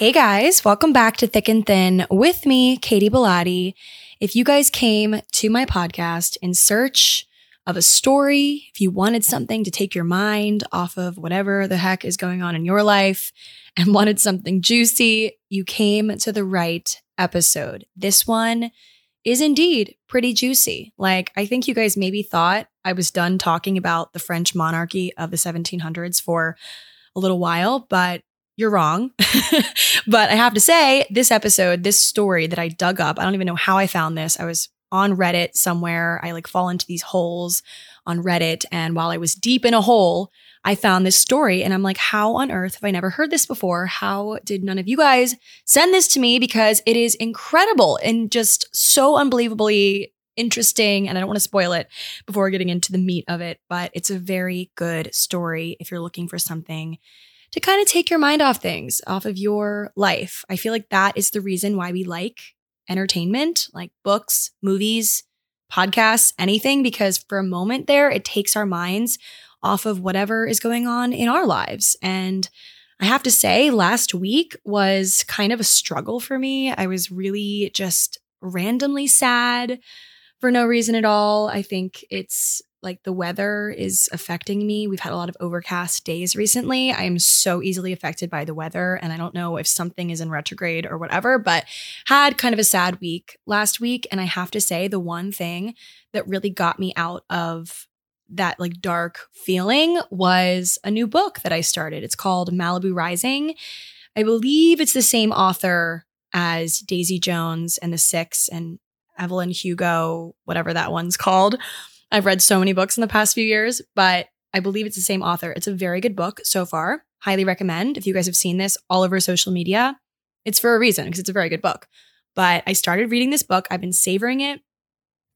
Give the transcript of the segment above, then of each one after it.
Hey guys, welcome back to Thick and Thin with me, Katy Bellotte. If you guys came to my podcast in search of a story, if you wanted something to take your mind off of whatever the heck is going on in your life and wanted something juicy, you came to the right episode. This one is indeed pretty juicy. Like, I think you guys maybe thought I was done talking about the French monarchy of the 1700s for a little while, but you're wrong. but I have to say, this episode, this story that I dug up, I don't even know how I found this. I was on Reddit somewhere. I like fall into these holes on Reddit. And while I was deep in a hole, I found this story and I'm like, how on earth have I never heard this before? How did none of you guys send this to me? Because it is incredible and just so unbelievably interesting. And I don't want to spoil it before getting into the meat of it, but it's a very good story if you're looking for something to kind of take your mind off things, off of your life. I feel like that is the reason why we like entertainment, like books, movies, podcasts, anything, because for a moment there, it takes our minds off of whatever is going on in our lives. And I have to say, last week was kind of a struggle for me. I was really just randomly sad for no reason at all. I think it's like the weather is affecting me. We've had a lot of overcast days recently. I am so easily affected by the weather and I don't know if something is in retrograde or whatever, but had kind of a sad week last week and I have to say the one thing that really got me out of that like dark feeling was a new book that I started. It's called Malibu Rising. I believe it's the same author as Daisy Jones and the Six and Evelyn Hugo, whatever that one's called. I've read so many books in the past few years, but I believe it's the same author. It's a very good book so far. Highly recommend. If you guys have seen this all over social media, it's for a reason because it's a very good book. But I started reading this book. I've been savoring it,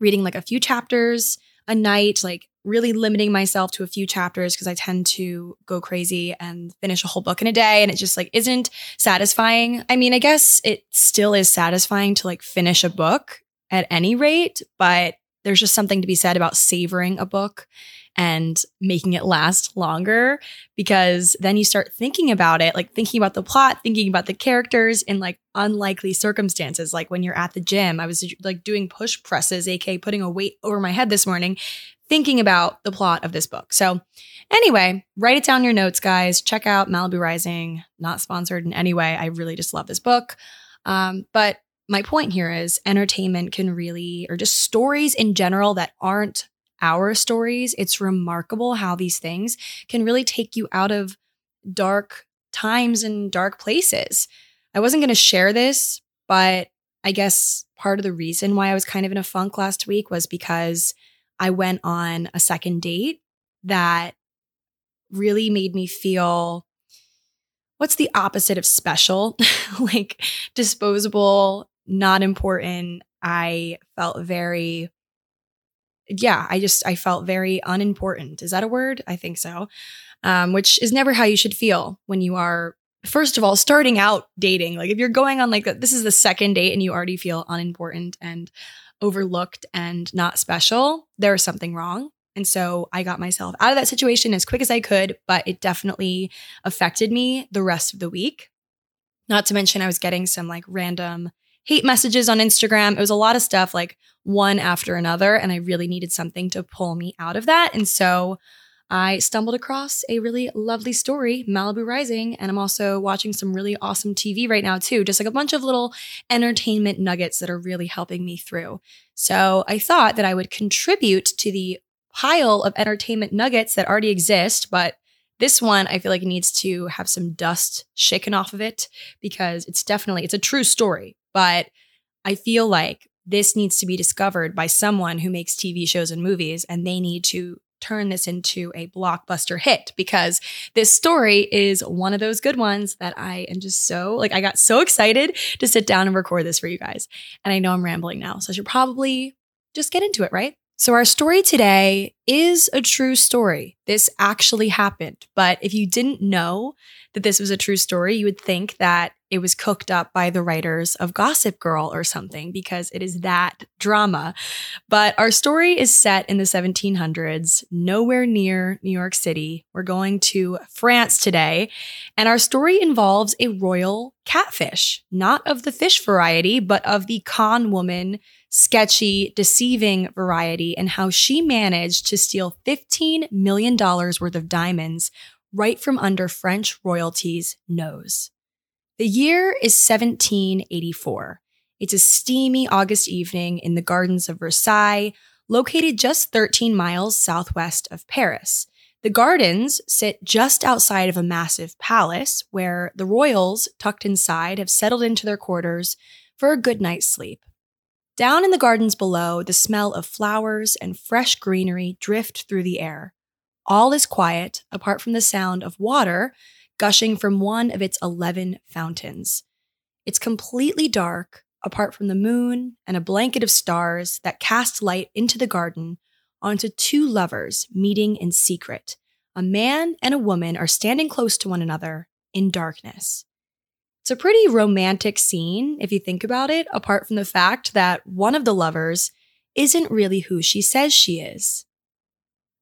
reading like a few chapters a night, like really limiting myself to a few chapters because I tend to go crazy and finish a whole book in a day and it just like isn't satisfying. I mean, I guess it still is satisfying to like finish a book at any rate, but there's just something to be said about savoring a book and making it last longer because then you start thinking about it, like thinking about the plot, thinking about the characters in like unlikely circumstances. Like when you're at the gym, I was like doing push presses, aka putting a weight over my head this morning, thinking about the plot of this book. So, anyway, write it down your notes, guys. Check out Malibu Rising. Not sponsored in any way. I really just love this book. Um, but my point here is entertainment can really, or just stories in general that aren't our stories, it's remarkable how these things can really take you out of dark times and dark places. I wasn't going to share this, but I guess part of the reason why I was kind of in a funk last week was because I went on a second date that really made me feel what's the opposite of special? like disposable, not important. I felt very yeah, I just I felt very unimportant. Is that a word? I think so. Um, which is never how you should feel when you are first of all starting out dating. Like if you're going on like this is the second date and you already feel unimportant and overlooked and not special, there is something wrong. And so I got myself out of that situation as quick as I could, but it definitely affected me the rest of the week. Not to mention, I was getting some like random hate messages on Instagram. It was a lot of stuff like one after another. And I really needed something to pull me out of that. And so I stumbled across a really lovely story, Malibu Rising, and I'm also watching some really awesome TV right now, too. Just like a bunch of little entertainment nuggets that are really helping me through. So I thought that I would contribute to the pile of entertainment nuggets that already exist, but this one I feel like it needs to have some dust shaken off of it because it's definitely it's a true story, but I feel like this needs to be discovered by someone who makes TV shows and movies and they need to turn this into a blockbuster hit because this story is one of those good ones that I am just so like I got so excited to sit down and record this for you guys. And I know I'm rambling now, so I should probably just get into it, right? So, our story today is a true story. This actually happened. But if you didn't know that this was a true story, you would think that it was cooked up by the writers of Gossip Girl or something because it is that drama. But our story is set in the 1700s, nowhere near New York City. We're going to France today. And our story involves a royal catfish, not of the fish variety, but of the con woman sketchy, deceiving variety and how she managed to steal $15 million worth of diamonds right from under French royalty's nose. The year is 1784. It's a steamy August evening in the gardens of Versailles, located just 13 miles southwest of Paris. The gardens sit just outside of a massive palace where the royals, tucked inside, have settled into their quarters for a good night's sleep. Down in the gardens below, the smell of flowers and fresh greenery drift through the air. All is quiet, apart from the sound of water gushing from one of its 11 fountains. It's completely dark, apart from the moon and a blanket of stars that cast light into the garden onto two lovers meeting in secret. A man and a woman are standing close to one another in darkness. It's a pretty romantic scene if you think about it, apart from the fact that one of the lovers isn't really who she says she is.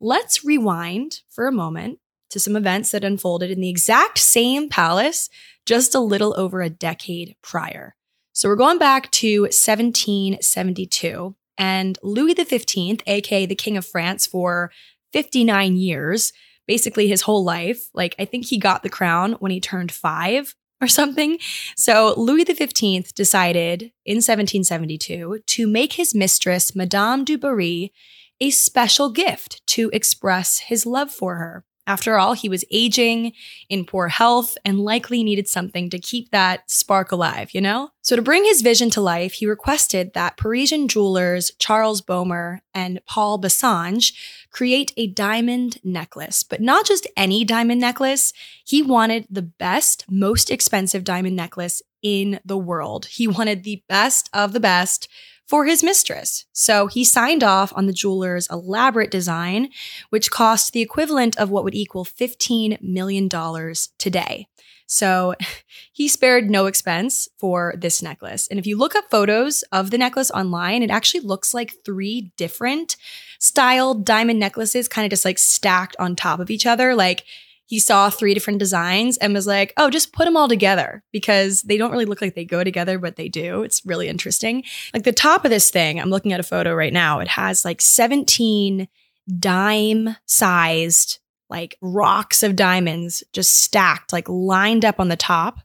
Let's rewind for a moment to some events that unfolded in the exact same palace just a little over a decade prior. So we're going back to 1772, and Louis XV, aka the King of France for 59 years, basically his whole life, like I think he got the crown when he turned five, or something. So Louis XV decided in 1772 to make his mistress, Madame du Barry, a special gift to express his love for her. After all, he was aging, in poor health, and likely needed something to keep that spark alive, you know? So, to bring his vision to life, he requested that Parisian jewelers Charles Boehmer and Paul Bassenge create a diamond necklace, but not just any diamond necklace. He wanted the best, most expensive diamond necklace in the world. He wanted the best of the best for his mistress. So he signed off on the jeweler's elaborate design, which cost the equivalent of what would equal $15 million today. So he spared no expense for this necklace. And if you look up photos of the necklace online, it actually looks like three different styled diamond necklaces kind of just like stacked on top of each other. Like he saw three different designs and was like, oh, just put them all together because they don't really look like they go together, but they do. It's really interesting. Like the top of this thing, I'm looking at a photo right now, it has like 17 dime sized like rocks of diamonds just stacked, like lined up on the top.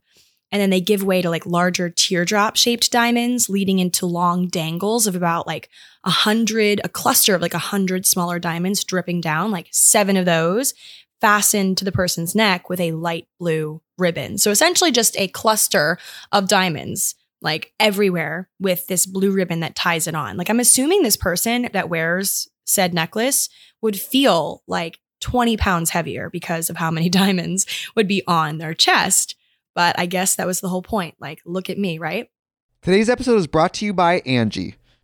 And then they give way to like larger teardrop shaped diamonds leading into long dangles of about like a hundred, a cluster of like a hundred smaller diamonds dripping down, like seven of those fastened to the person's neck with a light blue ribbon. So essentially just a cluster of diamonds like everywhere with this blue ribbon that ties it on. Like I'm assuming this person that wears said necklace would feel like 20 pounds heavier because of how many diamonds would be on their chest. But I guess that was the whole point. Like, look at me, right? Today's episode is brought to you by Angi.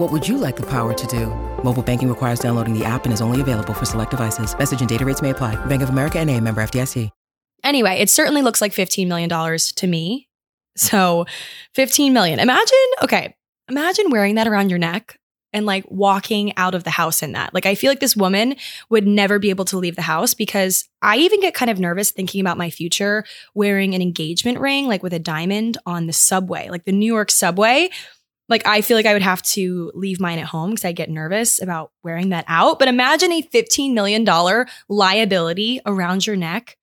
What would you like the power to do? Mobile banking requires downloading the app and is only available for select devices. Message and data rates may apply. Bank of America and a member FDIC. Anyway, it certainly looks like $15 million to me. So 15 million. Imagine, okay, imagine wearing that around your neck and like walking out of the house in that. Like, I feel like this woman would never be able to leave the house because I even get kind of nervous thinking about my future wearing an engagement ring, like with a diamond on the subway, like the New York subway. Like, I feel like I would have to leave mine at home because I get nervous about wearing that out. But imagine a $15 million liability around your neck.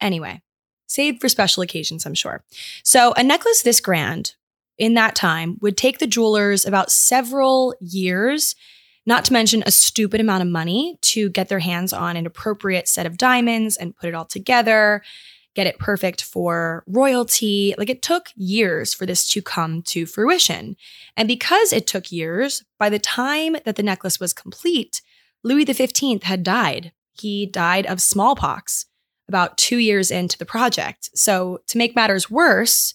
Anyway, saved for special occasions, I'm sure. So, a necklace this grand in that time would take the jewelers about several years, not to mention a stupid amount of money to get their hands on an appropriate set of diamonds and put it all together, get it perfect for royalty. Like it took years for this to come to fruition. And because it took years, by the time that the necklace was complete, Louis XV had died. He died of smallpox about two years into the project. So, to make matters worse,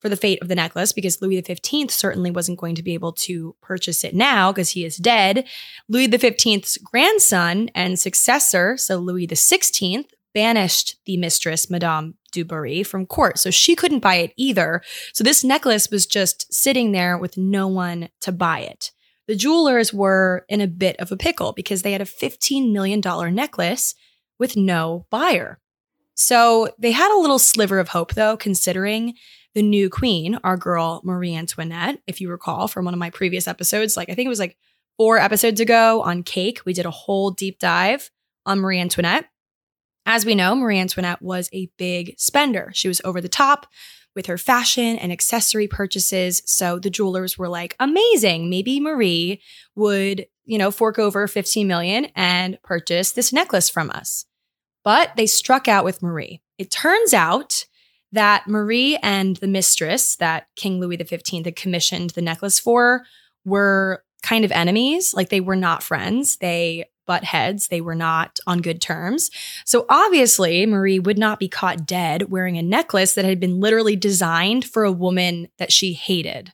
for the fate of the necklace because Louis XV certainly wasn't going to be able to purchase it now because he is dead. Louis XV's grandson and successor, so Louis XVI, banished the mistress, Madame du Barry, from court. So she couldn't buy it either. So this necklace was just sitting there with no one to buy it. The jewelers were in a bit of a pickle because they had a $15 million necklace with no buyer. So they had a little sliver of hope, though, considering the new queen, our girl Marie Antoinette, if you recall from one of my previous episodes, like I think it was like four episodes ago on cake, we did a whole deep dive on Marie Antoinette. As we know, Marie Antoinette was a big spender. She was over the top with her fashion and accessory purchases. So the jewelers were like, amazing. Maybe Marie would you know, fork over 15 million and purchase this necklace from us. But they struck out with Marie. It turns out that Marie and the mistress that King Louis XV had commissioned the necklace for were kind of enemies. Like they were not friends. They butt heads. They were not on good terms. So obviously, Marie would not be caught dead wearing a necklace that had been literally designed for a woman that she hated.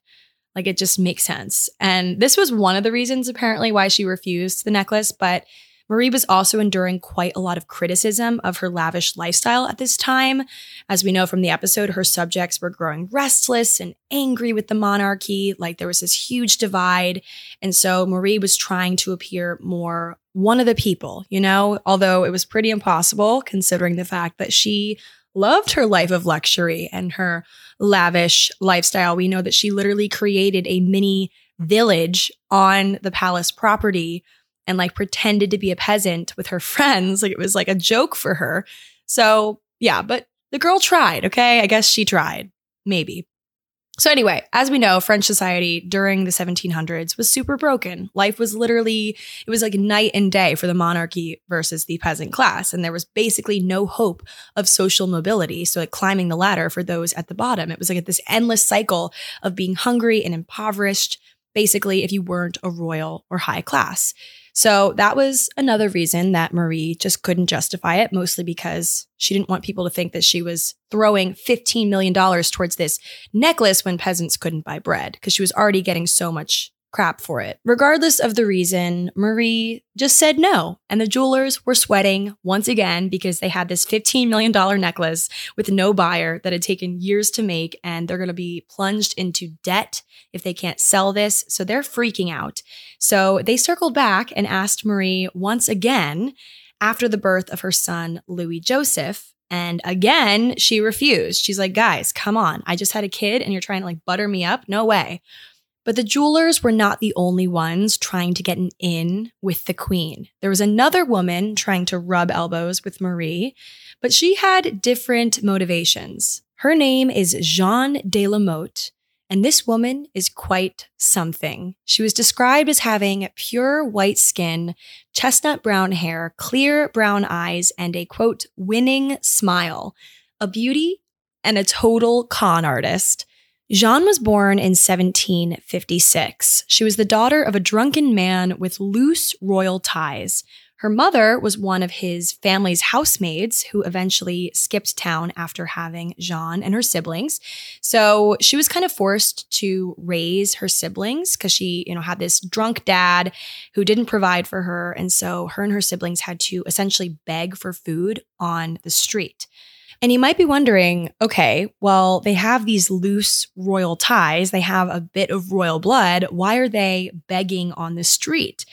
Like it just makes sense. And this was one of the reasons, apparently, why she refused the necklace. But Marie was also enduring quite a lot of criticism of her lavish lifestyle at this time. As we know from the episode, her subjects were growing restless and angry with the monarchy. Like there was this huge divide. And so Marie was trying to appear more one of the people, you know, although it was pretty impossible considering the fact that she loved her life of luxury and her lavish lifestyle. We know that she literally created a mini village on the palace property and like pretended to be a peasant with her friends. Like it was like a joke for her. So, yeah, but the girl tried, okay? I guess she tried. Maybe. So, anyway, as we know, French society during the 1700s was super broken. Life was literally, it was like night and day for the monarchy versus the peasant class. And there was basically no hope of social mobility. So, like climbing the ladder for those at the bottom. It was like this endless cycle of being hungry and impoverished, basically, if you weren't a royal or high class. So that was another reason that Marie just couldn't justify it, mostly because she didn't want people to think that she was throwing $15 million towards this necklace when peasants couldn't buy bread, because she was already getting so much crap for it. Regardless of the reason, Marie just said no. And the jewelers were sweating once again because they had this $15 million necklace with no buyer that had taken years to make. And they're going to be plunged into debt if they can't sell this. So they're freaking out. So they circled back and asked Marie once again after the birth of her son, Louis Joseph. And again, she refused. She's like, guys, come on. I just had a kid and you're trying to like butter me up? No way. But the jewelers were not the only ones trying to get an in with the queen. There was another woman trying to rub elbows with Marie, but she had different motivations. Her name is Jeanne de la Motte, and this woman is quite something. She was described as having pure white skin, chestnut brown hair, clear brown eyes, and a quote, winning smile, a beauty and a total con artist. Jeanne was born in 1756. She was the daughter of a drunken man with loose royal ties. Her mother was one of his family's housemaids who eventually skipped town after having Jeanne and her siblings. So she was kind of forced to raise her siblings because she, you know, had this drunk dad who didn't provide for her. And so her and her siblings had to essentially beg for food on the street. And you might be wondering okay, well, they have these loose royal ties, they have a bit of royal blood. Why are they begging on the street?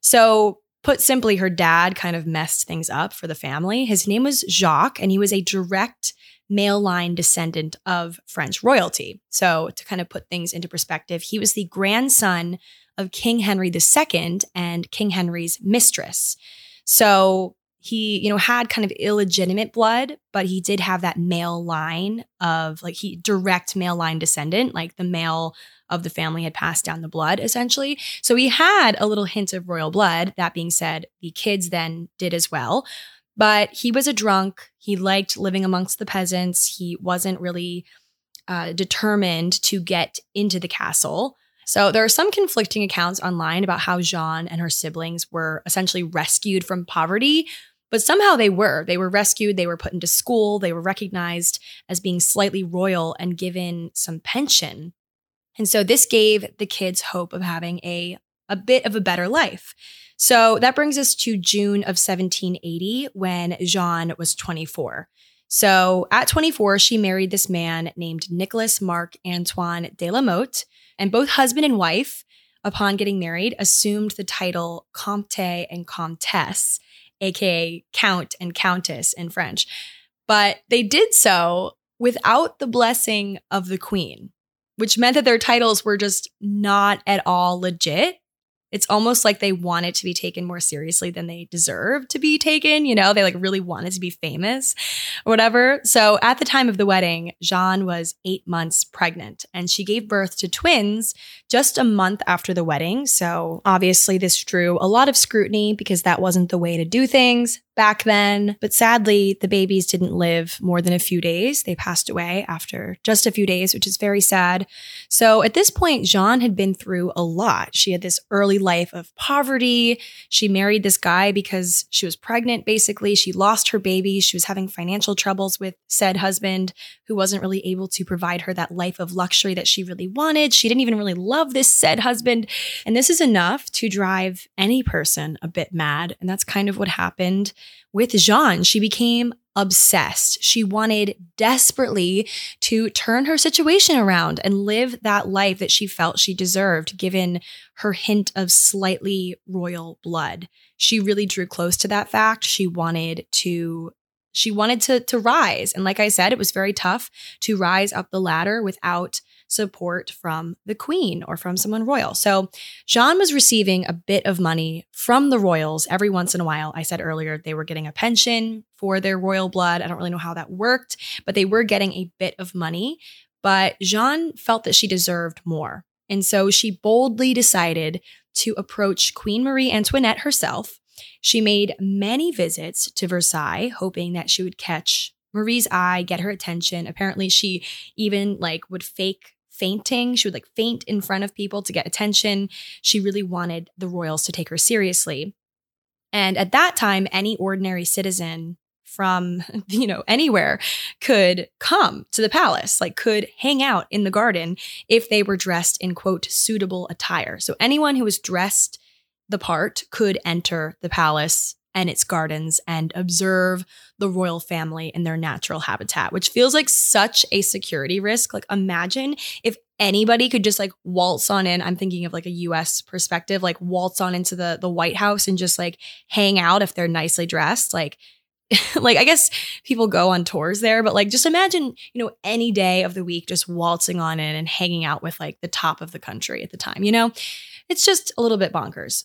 So, put simply, her dad kind of messed things up for the family. His name was Jacques, and he was a direct male line descendant of French royalty. So, to kind of put things into perspective, he was the grandson of King Henry II and King Henry's mistress. So, he, you know, had kind of illegitimate blood, but he did have that male line of like he direct male line descendant, like the male of the family had passed down the blood essentially. So he had a little hint of royal blood. That being said, the kids then did as well. But he was a drunk. He liked living amongst the peasants. He wasn't really uh, determined to get into the castle. So there are some conflicting accounts online about how Jeanne and her siblings were essentially rescued from poverty but somehow they were. They were rescued, they were put into school, they were recognized as being slightly royal and given some pension. And so this gave the kids hope of having a, a bit of a better life. So that brings us to June of 1780 when Jeanne was 24. So at 24, she married this man named Nicholas Marc Antoine de la Motte, and both husband and wife, upon getting married, assumed the title Comte and Comtesse aka Count and Countess in French. But they did so without the blessing of the Queen, which meant that their titles were just not at all legit. It's almost like they want it to be taken more seriously than they deserve to be taken. You know, they like really wanted to be famous or whatever. So at the time of the wedding, Jeanne was eight months pregnant and she gave birth to twins just a month after the wedding. So obviously, this drew a lot of scrutiny because that wasn't the way to do things back then. But sadly, the babies didn't live more than a few days. They passed away after just a few days, which is very sad. So at this point, Jeanne had been through a lot. She had this early life of poverty. She married this guy because she was pregnant, basically. She lost her baby. She was having financial troubles with said husband, who wasn't really able to provide her that life of luxury that she really wanted. She didn't even really love this said husband. And this is enough to drive any person a bit mad. And that's kind of what happened with Jeanne. She became obsessed. She wanted desperately to turn her situation around and live that life that she felt she deserved, given her hint of slightly royal blood. She really drew close to that fact. She wanted to she wanted to to rise and like i said it was very tough to rise up the ladder without support from the queen or from someone royal. So Jeanne was receiving a bit of money from the royals every once in a while. I said earlier they were getting a pension for their royal blood. I don't really know how that worked, but they were getting a bit of money. But Jeanne felt that she deserved more. And so she boldly decided to approach Queen Marie Antoinette herself. She made many visits to Versailles, hoping that she would catch Marie's eye, get her attention. Apparently, she even like would fake fainting. She would like faint in front of people to get attention. She really wanted the royals to take her seriously. And at that time, any ordinary citizen from, you know, anywhere could come to the palace, like could hang out in the garden if they were dressed in quote suitable attire. So anyone who was dressed the part could enter the palace and its gardens and observe the royal family in their natural habitat, which feels like such a security risk. Like, imagine if anybody could just like waltz on in. I'm thinking of like a US perspective, like waltz on into the, the White House and just like hang out if they're nicely dressed. Like, like I guess people go on tours there, but like just imagine, you know, any day of the week just waltzing on in and hanging out with like the top of the country at the time, you know? It's just a little bit bonkers.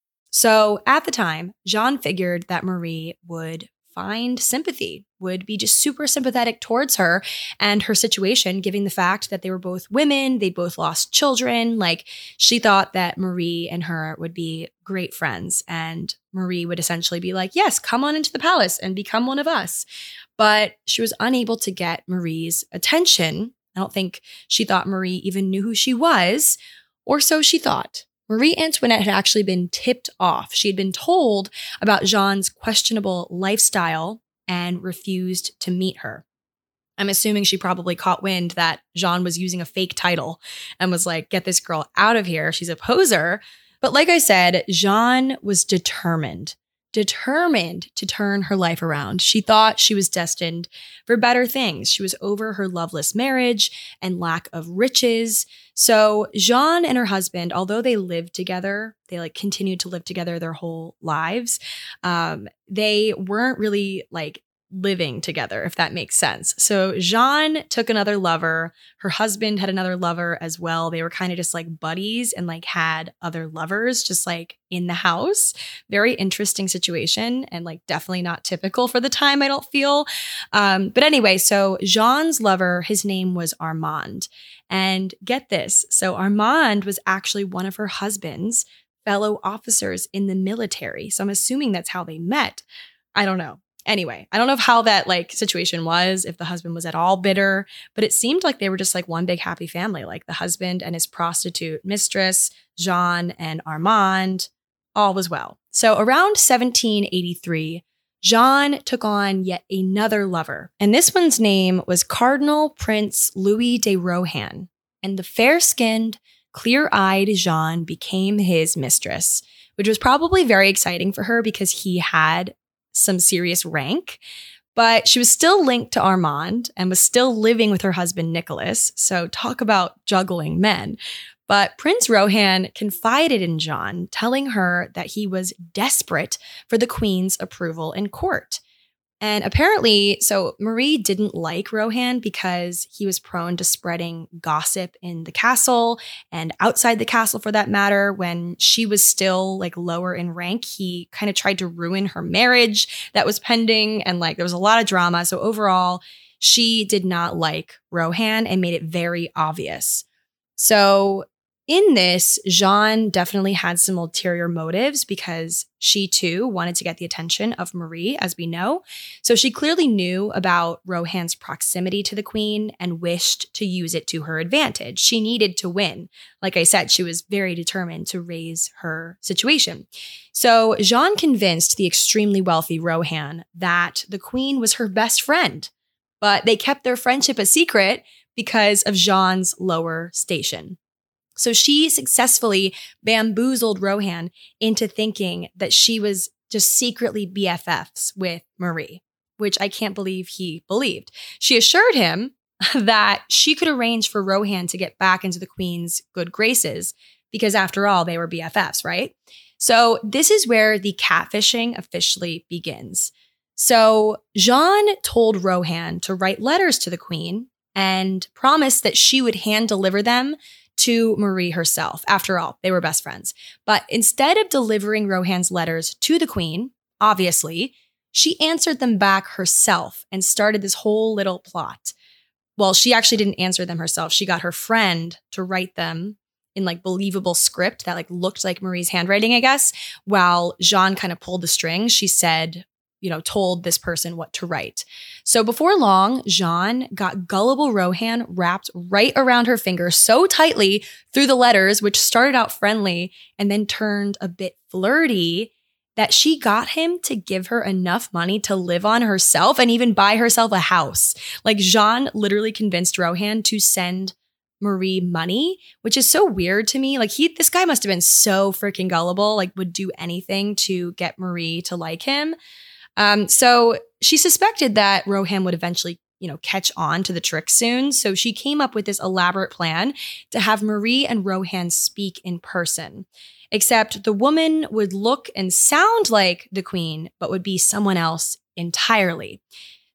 So at the time, Jeanne figured that Marie would find sympathy, would be just super sympathetic towards her and her situation, given the fact that they were both women, they both lost children. Like she thought that Marie and her would be great friends. And Marie would essentially be like, Yes, come on into the palace and become one of us. But she was unable to get Marie's attention. I don't think she thought Marie even knew who she was, or so she thought. Marie Antoinette had actually been tipped off. She had been told about Jeanne's questionable lifestyle and refused to meet her. I'm assuming she probably caught wind that Jeanne was using a fake title and was like, get this girl out of here. She's a poser. But like I said, Jeanne was determined determined to turn her life around. She thought she was destined for better things. She was over her loveless marriage and lack of riches. So, Jeanne and her husband, although they lived together, they like continued to live together their whole lives. Um, they weren't really like living together, if that makes sense. So Jeanne took another lover. Her husband had another lover as well. They were kind of just like buddies and like had other lovers just like in the house. Very interesting situation and like definitely not typical for the time, I don't feel. Um, but anyway, so Jeanne's lover, his name was Armand. And get this so Armand was actually one of her husband's fellow officers in the military. So I'm assuming that's how they met. I don't know. Anyway, I don't know how that like situation was, if the husband was at all bitter, but it seemed like they were just like one big happy family, like the husband and his prostitute mistress, Jeanne and Armand, all was well. So around 1783, Jeanne took on yet another lover, and this one's name was Cardinal Prince Louis de Rohan. And the fair skinned, clear eyed Jeanne became his mistress which was probably very exciting for her because he had some serious rank. But she was still linked to Armand and was still living with her husband, Nicholas. So, talk about juggling men. But Prince Rohan confided in Jeanne, telling her that he was desperate for the Queen's approval in court. And apparently, so Marie didn't like Rohan because he was prone to spreading gossip in the castle and outside the castle for that matter. When she was still like lower in rank, he kind of tried to ruin her marriage that was pending. And like there was a lot of drama. So overall, she did not like Rohan and made it very obvious. So in this, Jeanne definitely had some ulterior motives because she too wanted to get the attention of Marie, as we know. So she clearly knew about Rohan's proximity to the queen and wished to use it to her advantage. She needed to win. Like I said, she was very determined to raise her situation. So Jeanne convinced the extremely wealthy Rohan that the queen was her best friend, but they kept their friendship a secret because of Jeanne's lower station. So she successfully bamboozled Rohan into thinking that she was just secretly BFFs with Marie, which I can't believe he believed. She assured him that she could arrange for Rohan to get back into the queen's good graces because after all, they were BFFs, right? So this is where the catfishing officially begins. So Jeanne told Rohan to write letters to the queen and promised that she would hand deliver them to Marie herself. After all, they were best friends. But instead of delivering Rohan's letters to the queen, obviously, she answered them back herself and started this whole little plot. Well, she actually didn't answer them herself. She got her friend to write them in like believable script that like looked like Marie's handwriting, I guess, while Jeanne kind of pulled the strings. She said you know, told this person what to write. So before long, Jeanne got gullible Rohan wrapped right around her finger so tightly through the letters, which started out friendly and then turned a bit flirty, that she got him to give her enough money to live on herself and even buy herself a house. Like Jeanne literally convinced Rohan to send Marie money, which is so weird to me. Like he this guy must have been so freaking gullible, like would do anything to get Marie to like him. Um, so she suspected that Rohan would eventually, you know, catch on to the trick soon. So she came up with this elaborate plan to have Marie and Rohan speak in person. Except the woman would look and sound like the queen, but would be someone else entirely.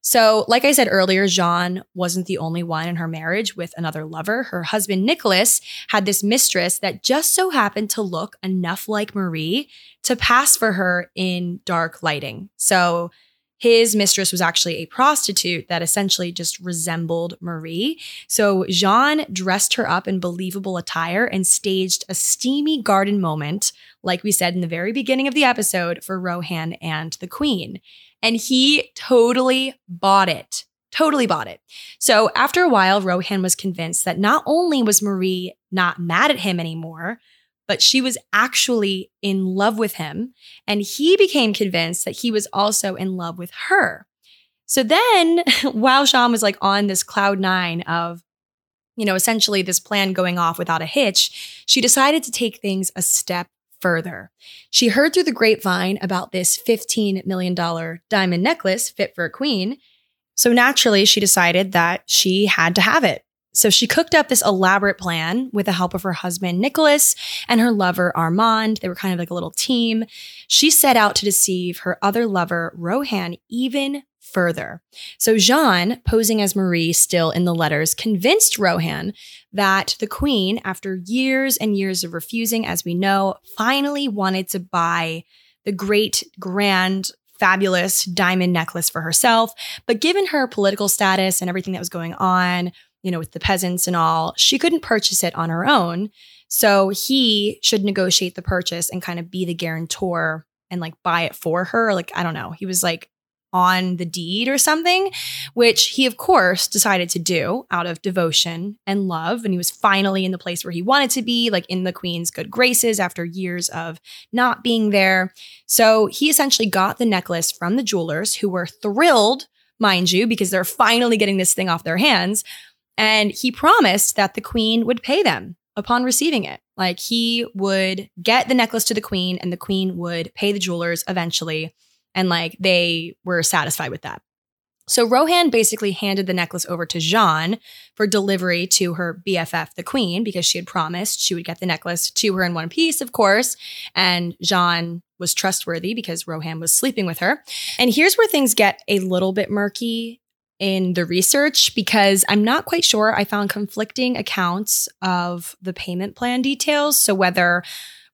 So, like I said earlier, Jeanne wasn't the only one in her marriage with another lover. Her husband, Nicholas, had this mistress that just so happened to look enough like Marie to pass for her in dark lighting. So, his mistress was actually a prostitute that essentially just resembled Marie. So Jeanne dressed her up in believable attire and staged a steamy garden moment, like we said in the very beginning of the episode, for Rohan and the Queen. And he totally bought it. Totally bought it. So after a while, Rohan was convinced that not only was Marie not mad at him anymore, but she was actually in love with him. And he became convinced that he was also in love with her. So then, while Jeanne was like on this cloud nine of, you know, essentially this plan going off without a hitch, she decided to take things a step further. She heard through the grapevine about this $15 million diamond necklace fit for a queen. So naturally, she decided that she had to have it. So she cooked up this elaborate plan with the help of her husband, Nicholas, and her lover, Armand. They were kind of like a little team. She set out to deceive her other lover, Rohan, even further. So Jeanne, posing as Marie still in the letters, convinced Rohan that the queen, after years and years of refusing, as we know, finally wanted to buy the great, grand, fabulous diamond necklace for herself. But given her political status and everything that was going on, you know, with the peasants and all, she couldn't purchase it on her own. So he should negotiate the purchase and kind of be the guarantor and like buy it for her. Like, I don't know. He was like on the deed or something, which he, of course, decided to do out of devotion and love. And he was finally in the place where he wanted to be, like in the queen's good graces after years of not being there. So he essentially got the necklace from the jewelers who were thrilled, mind you, because they're finally getting this thing off their hands. And he promised that the queen would pay them upon receiving it. Like he would get the necklace to the queen and the queen would pay the jewelers eventually. And like they were satisfied with that. So Rohan basically handed the necklace over to Jeanne for delivery to her BFF, the queen, because she had promised she would get the necklace to her in one piece, of course. And Jeanne was trustworthy because Rohan was sleeping with her. And here's where things get a little bit murky in the research because I'm not quite sure. I found conflicting accounts of the payment plan details. So whether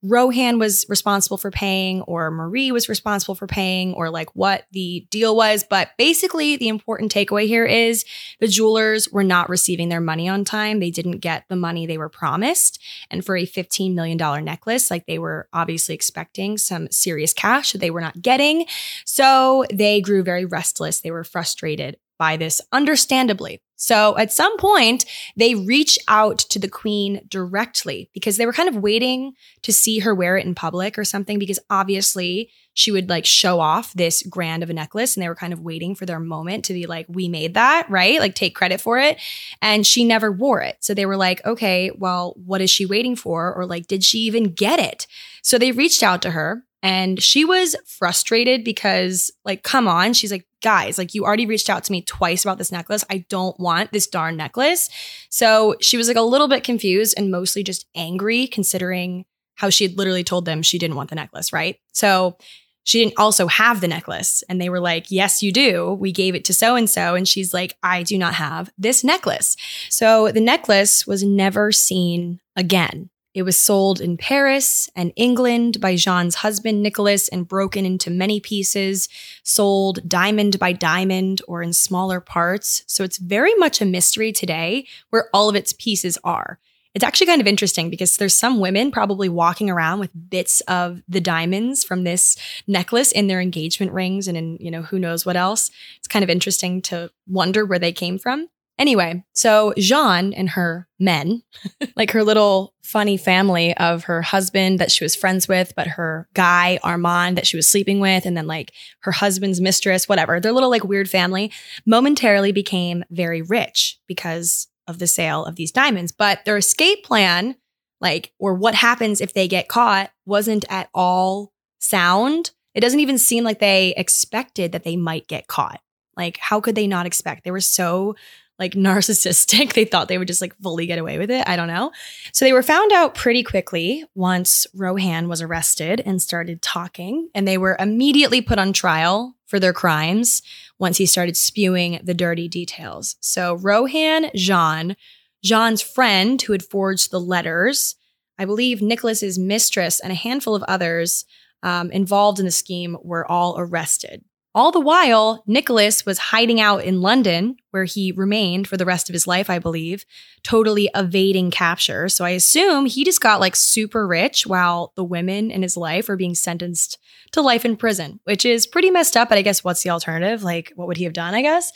Rohan was responsible for paying or Marie was responsible for paying or like what the deal was. But basically, the important takeaway here is the jewelers were not receiving their money on time. They didn't get the money they were promised. And for a $15 million necklace, like they were obviously expecting some serious cash that they were not getting. So they grew very restless. They were frustrated by this, understandably. So at some point, they reach out to the queen directly because they were kind of waiting to see her wear it in public or something because obviously she would like show off this grand of a necklace and they were kind of waiting for their moment to be like, we made that, right? Like take credit for it. And she never wore it. So they were like, okay, well, what is she waiting for? Or like, did she even get it? So they reached out to her and she was frustrated because, like, come on. She's like, guys, like, you already reached out to me twice about this necklace. I don't want this darn necklace. So she was like a little bit confused and mostly just angry, considering how she had literally told them she didn't want the necklace, right? So she didn't also have the necklace. And they were like, Yes, you do. We gave it to so and so. And she's like, I do not have this necklace. So the necklace was never seen again. It was sold in Paris and England by Jeanne's husband, Nicholas, and broken into many pieces, sold diamond by diamond or in smaller parts. So it's very much a mystery today where all of its pieces are. It's actually kind of interesting because there's some women probably walking around with bits of the diamonds from this necklace in their engagement rings and in, you know, who knows what else. It's kind of interesting to wonder where they came from. Anyway, so Jeanne and her men, like her little funny family of her husband that she was friends with, but her guy, Armand, that she was sleeping with, and then like her husband's mistress, whatever, their little like weird family momentarily became very rich because of the sale of these diamonds. But their escape plan, like, or what happens if they get caught, wasn't at all sound. It doesn't even seem like they expected that they might get caught. Like, how could they not expect? They were so like narcissistic. They thought they would just like fully get away with it. I don't know. So they were found out pretty quickly once Rohan was arrested and started talking, and they were immediately put on trial for their crimes once he started spewing the dirty details. So Rohan, Jeanne, Jeanne's friend who had forged the letters, I believe Nicholas's mistress, and a handful of others um, involved in the scheme were all arrested. All the while, Nicholas was hiding out in London, where he remained for the rest of his life, I believe, totally evading capture. So I assume he just got like super rich while the women in his life are being sentenced to life in prison, which is pretty messed up. But I guess what's the alternative? Like, what would he have done? I guess.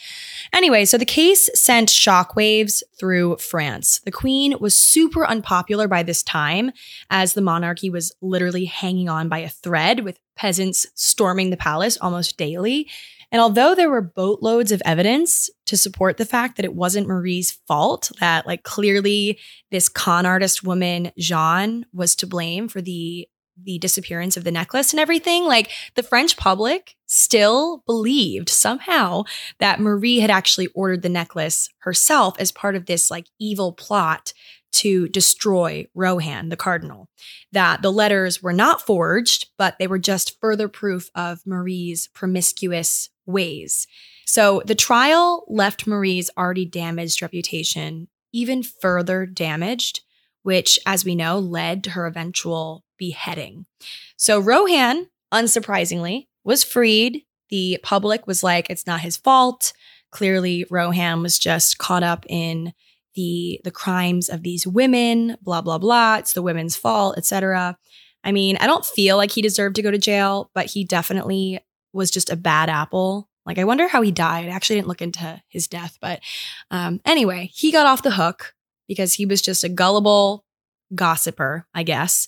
Anyway, so the case sent shockwaves through France. The queen was super unpopular by this time, as the monarchy was literally hanging on by a thread with peasants storming the palace almost daily. And although there were boatloads of evidence to support the fact that it wasn't Marie's fault, that like clearly this con artist woman, Jeanne, was to blame for the the disappearance of the necklace and everything, like the French public still believed somehow that Marie had actually ordered the necklace herself as part of this like evil plot to destroy Rohan, the cardinal. That the letters were not forged, but they were just further proof of Marie's promiscuous ways. So the trial left Marie's already damaged reputation even further damaged, which, as we know, led to her eventual beheading. So Rohan, unsurprisingly, was freed. The public was like, it's not his fault. Clearly, Rohan was just caught up in the the crimes of these women, blah blah blah. It's the women's fault, etc. I mean, I don't feel like he deserved to go to jail, but he definitely was just a bad apple. Like, I wonder how he died. I actually didn't look into his death, but um, anyway, he got off the hook because he was just a gullible gossiper, I guess.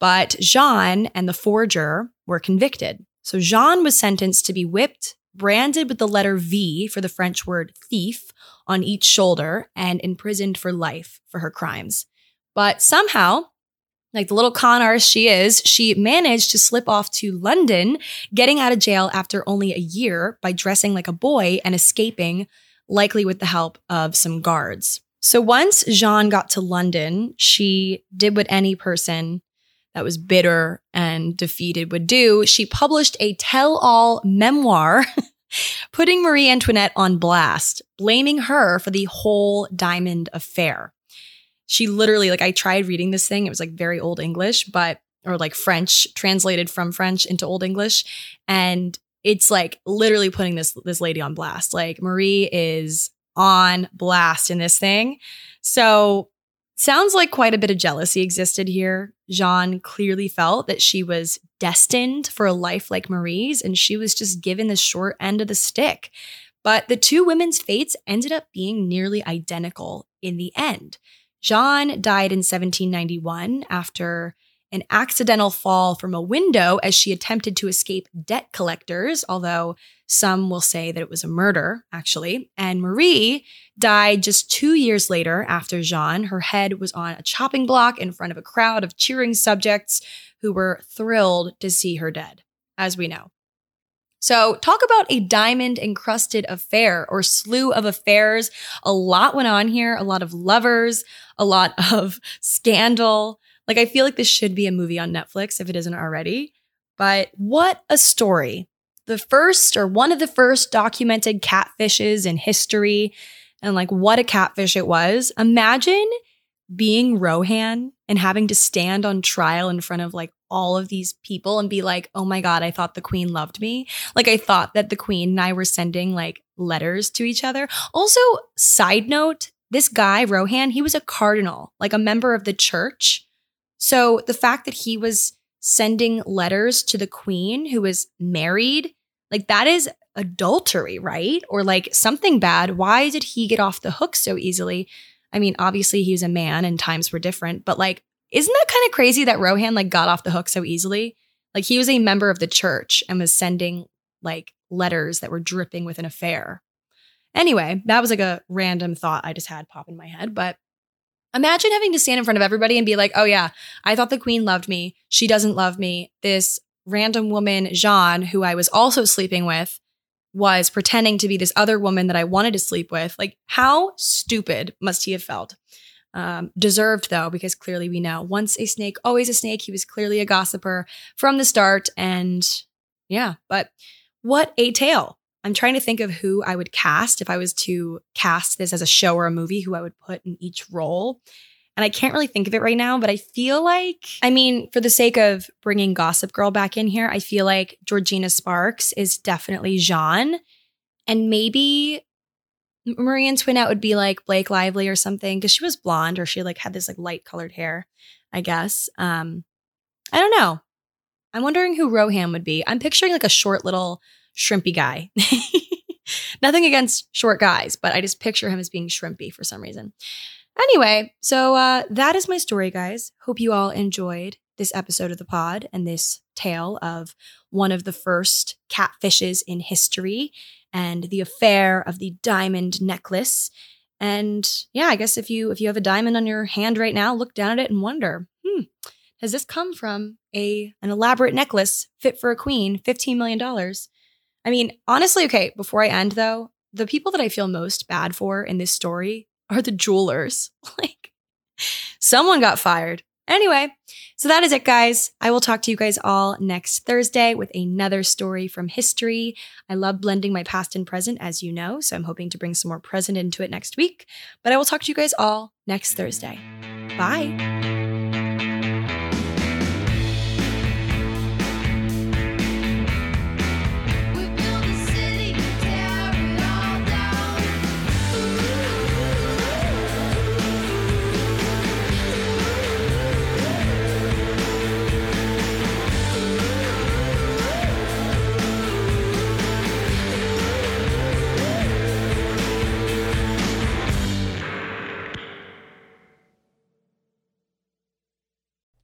But Jeanne and the forger were convicted. So Jeanne was sentenced to be whipped, branded with the letter V for the French word thief on each shoulder, and imprisoned for life for her crimes. But somehow, like the little con artist she is, she managed to slip off to London, getting out of jail after only a year by dressing like a boy and escaping, likely with the help of some guards. So once Jeanne got to London, she did what any person that was bitter and defeated would do. She published a tell all memoir, putting Marie Antoinette on blast, blaming her for the whole diamond affair she literally like I tried reading this thing. It was like very old English, but or like French translated from French into old English, and it's like literally putting this this lady on blast. Like Marie is on blast in this thing. So sounds like quite a bit of jealousy existed here. Jeanne clearly felt that she was destined for a life like Marie's, and she was just given the short end of the stick. But the two women's fates ended up being nearly identical in the end. Jeanne died in 1791 after an accidental fall from a window as she attempted to escape debt collectors, although some will say that it was a murder, actually. And Marie died just two years later after Jeanne. Her head was on a chopping block in front of a crowd of cheering subjects who were thrilled to see her dead, as we know. So, talk about a diamond encrusted affair or slew of affairs. A lot went on here, a lot of lovers, a lot of scandal. Like, I feel like this should be a movie on Netflix if it isn't already. But what a story. The first or one of the first documented catfishes in history, and like what a catfish it was. Imagine being Rohan and having to stand on trial in front of like all of these people and be like, oh my God, I thought the queen loved me. Like, I thought that the queen and I were sending like letters to each other. Also, side note, this guy, Rohan, he was a cardinal, like a member of the church. So the fact that he was sending letters to the queen who was married, like that is adultery, right? Or like something bad. Why did he get off the hook so easily? I mean, obviously he was a man and times were different, but like isn't that kind of crazy that Rohan like got off the hook so easily? Like he was a member of the church and was sending like letters that were dripping with an affair. Anyway, that was like a random thought I just had pop in my head, but imagine having to stand in front of everybody and be like, "Oh yeah, I thought the queen loved me. She doesn't love me. This random woman, Jeanne, who I was also sleeping with, was pretending to be this other woman that I wanted to sleep with. Like, how stupid must he have felt? Um, deserved though, because clearly we know once a snake, always a snake. He was clearly a gossiper from the start. And yeah, but what a tale. I'm trying to think of who I would cast if I was to cast this as a show or a movie, who I would put in each role. And I can't really think of it right now, but I feel like, I mean, for the sake of bringing Gossip Girl back in here, I feel like Georgina Sparks is definitely Jeanne. And maybe Marie Antoinette would be like Blake Lively or something because she was blonde or she like had this like light colored hair, I guess. Um, I don't know. I'm wondering who Rohan would be. I'm picturing like a short little shrimpy guy. Nothing against short guys, but I just picture him as being shrimpy for some reason. Anyway, so uh, that is my story, guys. Hope you all enjoyed this episode of the pod and this tale of one of the first catfishes in history and the affair of the diamond necklace. And yeah, I guess if you if you have a diamond on your hand right now, look down at it and wonder, hmm, has this come from a an elaborate necklace fit for a queen, $15 million? I mean, honestly, okay, before I end though, the people that I feel most bad for in this story are the jewelers. like someone got fired. Anyway, so that is it, guys. I will talk to you guys all next Thursday with another story from history. I love blending my past and present, as you know, so I'm hoping to bring some more present into it next week. But I will talk to you guys all next Thursday. Bye.